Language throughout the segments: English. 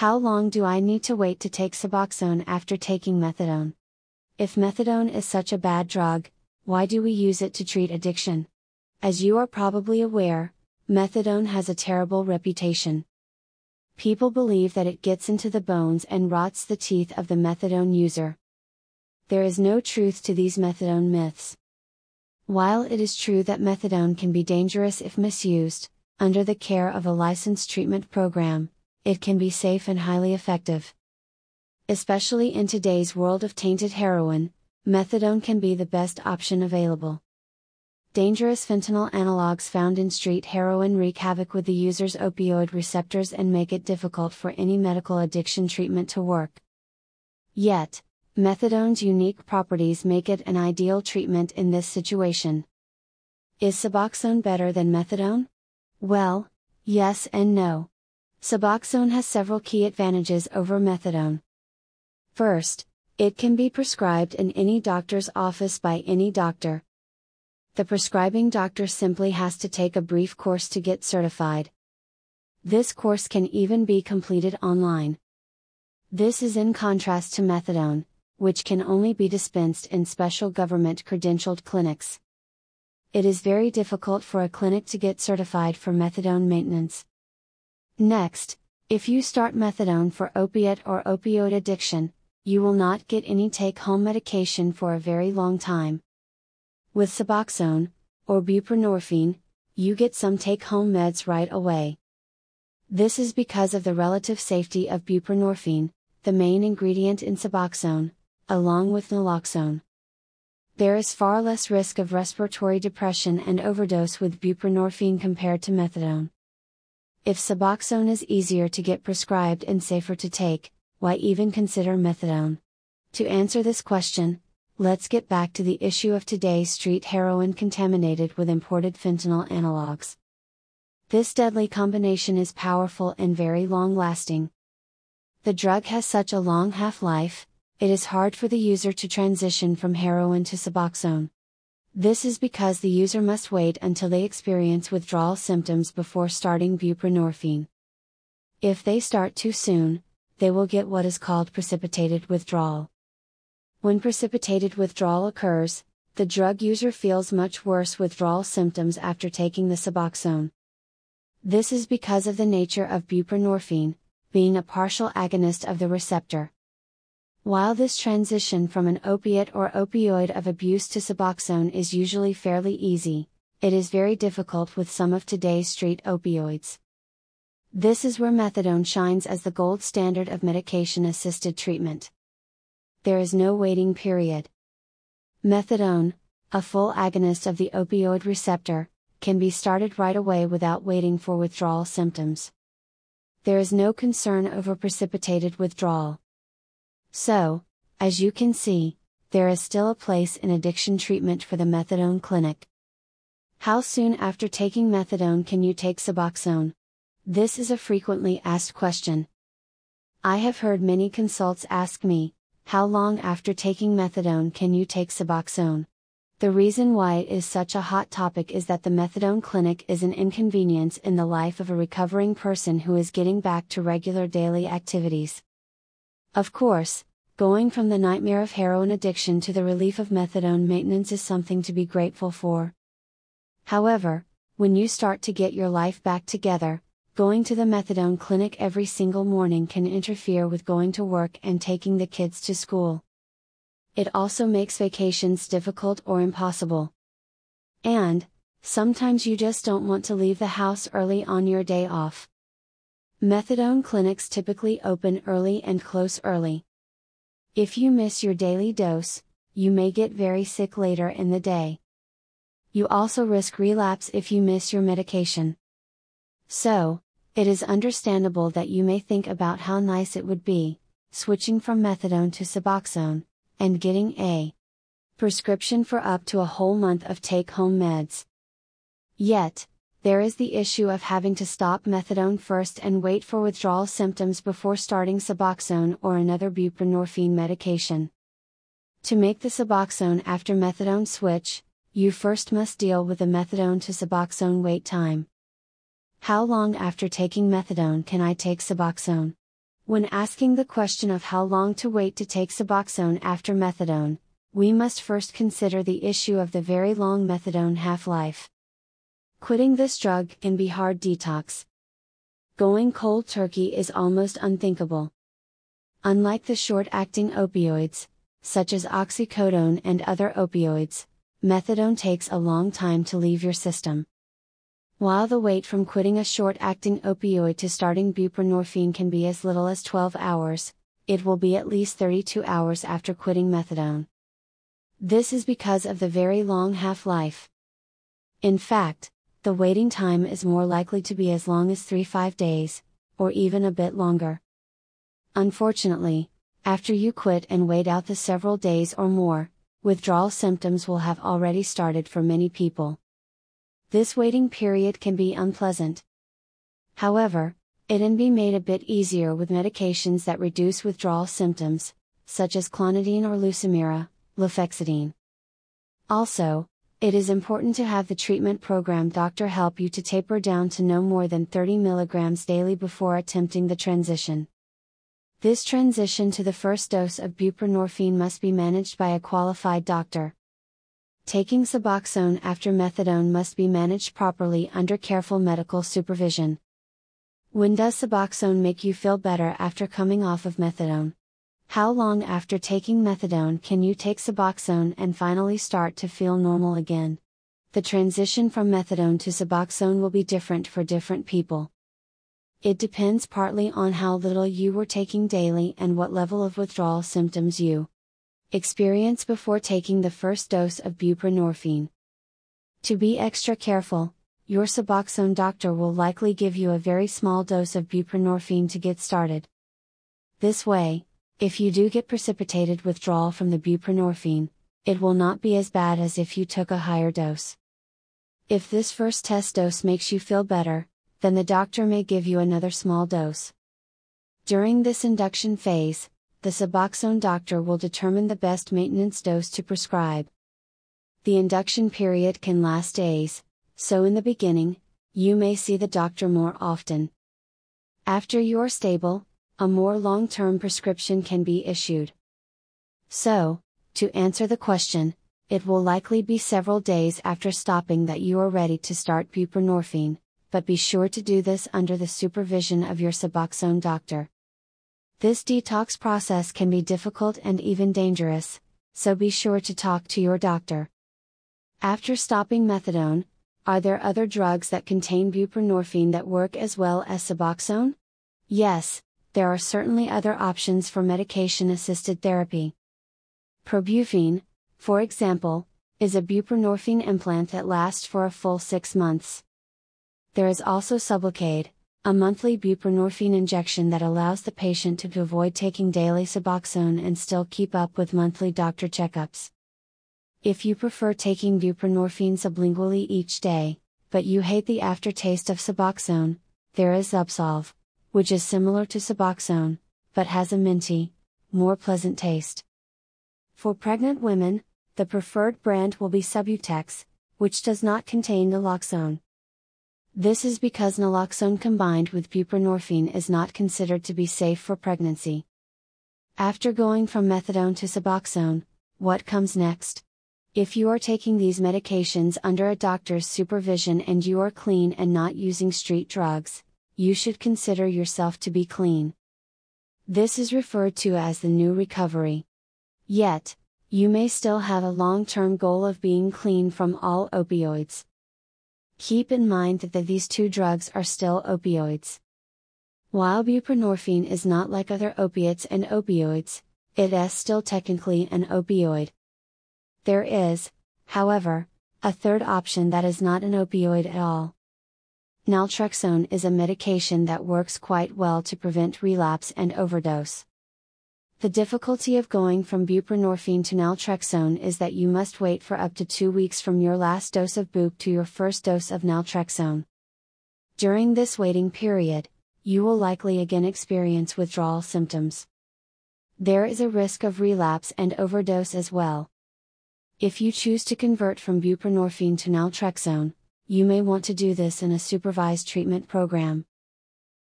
How long do I need to wait to take Suboxone after taking methadone? If methadone is such a bad drug, why do we use it to treat addiction? As you are probably aware, methadone has a terrible reputation. People believe that it gets into the bones and rots the teeth of the methadone user. There is no truth to these methadone myths. While it is true that methadone can be dangerous if misused, under the care of a licensed treatment program, it can be safe and highly effective. Especially in today's world of tainted heroin, methadone can be the best option available. Dangerous fentanyl analogs found in street heroin wreak havoc with the user's opioid receptors and make it difficult for any medical addiction treatment to work. Yet, Methadone's unique properties make it an ideal treatment in this situation. Is Suboxone better than methadone? Well, yes and no. Suboxone has several key advantages over methadone. First, it can be prescribed in any doctor's office by any doctor. The prescribing doctor simply has to take a brief course to get certified. This course can even be completed online. This is in contrast to methadone, which can only be dispensed in special government credentialed clinics. It is very difficult for a clinic to get certified for methadone maintenance. Next, if you start methadone for opiate or opioid addiction, you will not get any take home medication for a very long time. With Suboxone, or buprenorphine, you get some take home meds right away. This is because of the relative safety of buprenorphine, the main ingredient in Suboxone, along with naloxone. There is far less risk of respiratory depression and overdose with buprenorphine compared to methadone. If Suboxone is easier to get prescribed and safer to take, why even consider methadone? To answer this question, let's get back to the issue of today's street heroin contaminated with imported fentanyl analogs. This deadly combination is powerful and very long lasting. The drug has such a long half life, it is hard for the user to transition from heroin to Suboxone. This is because the user must wait until they experience withdrawal symptoms before starting buprenorphine. If they start too soon, they will get what is called precipitated withdrawal. When precipitated withdrawal occurs, the drug user feels much worse withdrawal symptoms after taking the Suboxone. This is because of the nature of buprenorphine, being a partial agonist of the receptor. While this transition from an opiate or opioid of abuse to Suboxone is usually fairly easy, it is very difficult with some of today's street opioids. This is where methadone shines as the gold standard of medication assisted treatment. There is no waiting period. Methadone, a full agonist of the opioid receptor, can be started right away without waiting for withdrawal symptoms. There is no concern over precipitated withdrawal. So, as you can see, there is still a place in addiction treatment for the methadone clinic. How soon after taking methadone can you take Suboxone? This is a frequently asked question. I have heard many consults ask me, how long after taking methadone can you take Suboxone? The reason why it is such a hot topic is that the methadone clinic is an inconvenience in the life of a recovering person who is getting back to regular daily activities. Of course, going from the nightmare of heroin addiction to the relief of methadone maintenance is something to be grateful for. However, when you start to get your life back together, going to the methadone clinic every single morning can interfere with going to work and taking the kids to school. It also makes vacations difficult or impossible. And, sometimes you just don't want to leave the house early on your day off. Methadone clinics typically open early and close early. If you miss your daily dose, you may get very sick later in the day. You also risk relapse if you miss your medication. So, it is understandable that you may think about how nice it would be, switching from methadone to Suboxone, and getting a prescription for up to a whole month of take home meds. Yet, there is the issue of having to stop methadone first and wait for withdrawal symptoms before starting Suboxone or another buprenorphine medication. To make the Suboxone after methadone switch, you first must deal with the methadone to Suboxone wait time. How long after taking methadone can I take Suboxone? When asking the question of how long to wait to take Suboxone after methadone, we must first consider the issue of the very long methadone half life. Quitting this drug can be hard detox. Going cold turkey is almost unthinkable. Unlike the short acting opioids, such as oxycodone and other opioids, methadone takes a long time to leave your system. While the wait from quitting a short acting opioid to starting buprenorphine can be as little as 12 hours, it will be at least 32 hours after quitting methadone. This is because of the very long half life. In fact, the waiting time is more likely to be as long as 3 5 days, or even a bit longer. Unfortunately, after you quit and wait out the several days or more, withdrawal symptoms will have already started for many people. This waiting period can be unpleasant. However, it can be made a bit easier with medications that reduce withdrawal symptoms, such as clonidine or Lucemyra, lofexidine. Also, it is important to have the treatment program doctor help you to taper down to no more than 30 mg daily before attempting the transition. This transition to the first dose of buprenorphine must be managed by a qualified doctor. Taking Suboxone after methadone must be managed properly under careful medical supervision. When does Suboxone make you feel better after coming off of methadone? How long after taking methadone can you take Suboxone and finally start to feel normal again? The transition from methadone to Suboxone will be different for different people. It depends partly on how little you were taking daily and what level of withdrawal symptoms you experience before taking the first dose of buprenorphine. To be extra careful, your Suboxone doctor will likely give you a very small dose of buprenorphine to get started. This way, if you do get precipitated withdrawal from the buprenorphine, it will not be as bad as if you took a higher dose. If this first test dose makes you feel better, then the doctor may give you another small dose. During this induction phase, the Suboxone doctor will determine the best maintenance dose to prescribe. The induction period can last days, so in the beginning, you may see the doctor more often. After you're stable, a more long term prescription can be issued. So, to answer the question, it will likely be several days after stopping that you are ready to start buprenorphine, but be sure to do this under the supervision of your Suboxone doctor. This detox process can be difficult and even dangerous, so be sure to talk to your doctor. After stopping methadone, are there other drugs that contain buprenorphine that work as well as Suboxone? Yes, there are certainly other options for medication assisted therapy. Probuphine, for example, is a buprenorphine implant that lasts for a full six months. There is also Sublocade, a monthly buprenorphine injection that allows the patient to avoid taking daily Suboxone and still keep up with monthly doctor checkups. If you prefer taking buprenorphine sublingually each day, but you hate the aftertaste of Suboxone, there is Zubsolv, which is similar to Suboxone, but has a minty, more pleasant taste. For pregnant women, the preferred brand will be Subutex, which does not contain naloxone. This is because naloxone combined with buprenorphine is not considered to be safe for pregnancy. After going from methadone to Suboxone, what comes next? If you are taking these medications under a doctor's supervision and you are clean and not using street drugs, you should consider yourself to be clean. This is referred to as the new recovery. Yet, you may still have a long term goal of being clean from all opioids. Keep in mind that these two drugs are still opioids. While buprenorphine is not like other opiates and opioids, it is still technically an opioid. There is, however, a third option that is not an opioid at all. Naltrexone is a medication that works quite well to prevent relapse and overdose. The difficulty of going from buprenorphine to naltrexone is that you must wait for up to two weeks from your last dose of bup to your first dose of naltrexone. During this waiting period, you will likely again experience withdrawal symptoms. There is a risk of relapse and overdose as well. If you choose to convert from buprenorphine to naltrexone, you may want to do this in a supervised treatment program.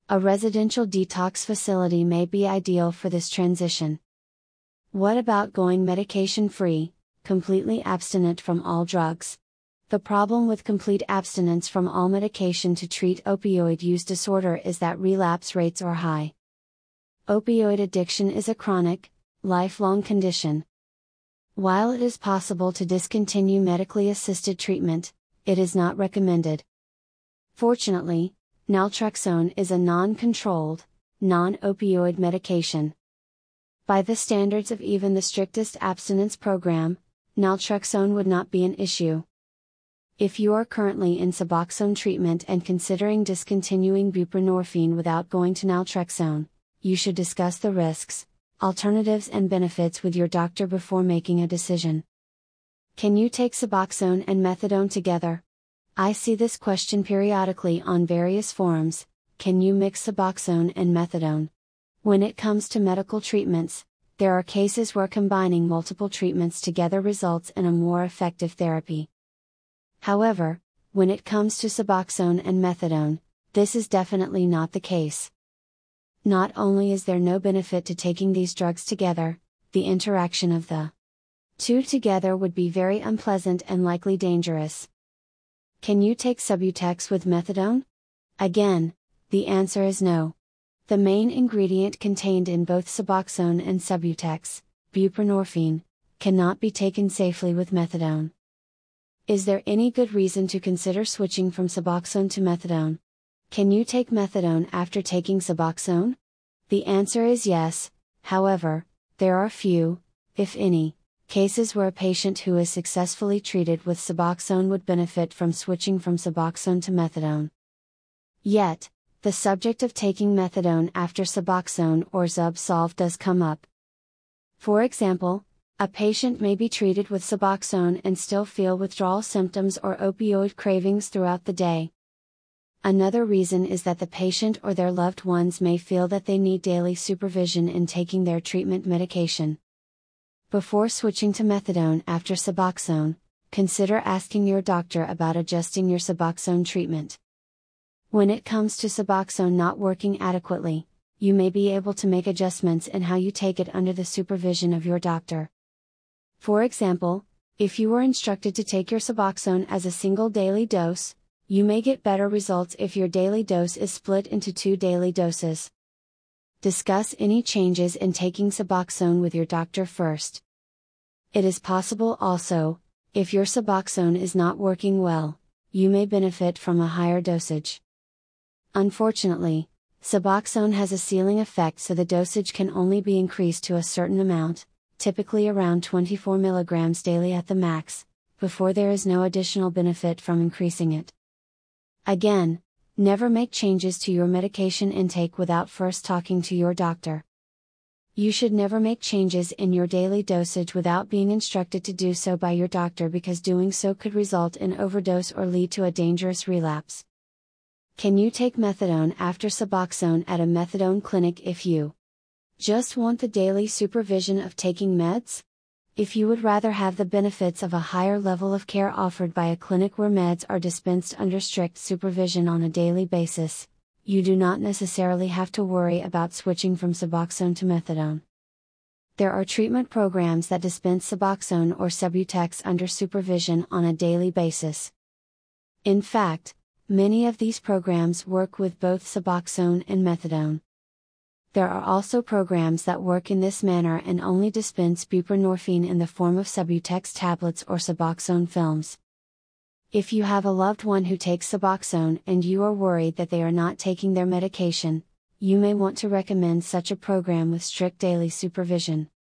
A residential detox facility may be ideal for this transition. What about going medication free, completely abstinent from all drugs? The problem with complete abstinence from all medication to treat opioid use disorder is that relapse rates are high. Opioid addiction is a chronic, lifelong condition. While it is possible to discontinue medically assisted treatment, it is not recommended. Fortunately, naltrexone is a non controlled, non opioid medication. By the standards of even the strictest abstinence program, naltrexone would not be an issue. If you are currently in Suboxone treatment and considering discontinuing buprenorphine without going to naltrexone, you should discuss the risks, alternatives, and benefits with your doctor before making a decision. Can you take Suboxone and methadone together? I see this question periodically on various forums can you mix Suboxone and methadone? When it comes to medical treatments, there are cases where combining multiple treatments together results in a more effective therapy. However, when it comes to Suboxone and methadone, this is definitely not the case. Not only is there no benefit to taking these drugs together, the interaction of the two together would be very unpleasant and likely dangerous. Can you take Subutex with methadone? Again, the answer is no. The main ingredient contained in both Suboxone and Subutex, buprenorphine, cannot be taken safely with methadone. Is there any good reason to consider switching from Suboxone to methadone? Can you take methadone after taking Suboxone? The answer is yes, however, there are few, if any, cases where a patient who is successfully treated with Suboxone would benefit from switching from Suboxone to methadone. Yet, the subject of taking methadone after Suboxone or Zubsolv does come up. For example, a patient may be treated with Suboxone and still feel withdrawal symptoms or opioid cravings throughout the day. Another reason is that the patient or their loved ones may feel that they need daily supervision in taking their treatment medication. Before switching to methadone after Suboxone, consider asking your doctor about adjusting your Suboxone treatment. When it comes to Suboxone not working adequately, you may be able to make adjustments in how you take it under the supervision of your doctor. For example, if you were instructed to take your Suboxone as a single daily dose, you may get better results if your daily dose is split into two daily doses. Discuss any changes in taking Suboxone with your doctor first. It is possible also, if your Suboxone is not working well, you may benefit from a higher dosage. Unfortunately, Suboxone has a ceiling effect so the dosage can only be increased to a certain amount, typically around 24 mg daily at the max, before there is no additional benefit from increasing it. Again, never make changes to your medication intake without first talking to your doctor. You should never make changes in your daily dosage without being instructed to do so by your doctor because doing so could result in overdose or lead to a dangerous relapse. Can you take methadone after Suboxone at a methadone clinic if you just want the daily supervision of taking meds? If you would rather have the benefits of a higher level of care offered by a clinic where meds are dispensed under strict supervision on a daily basis, you do not necessarily have to worry about switching from Suboxone to methadone. There are treatment programs that dispense Suboxone or Subutex under supervision on a daily basis. In fact, many of these programs work with both Suboxone and methadone. There are also programs that work in this manner and only dispense buprenorphine in the form of Subutex tablets or Suboxone films. If you have a loved one who takes Suboxone and you are worried that they are not taking their medication, you may want to recommend such a program with strict daily supervision.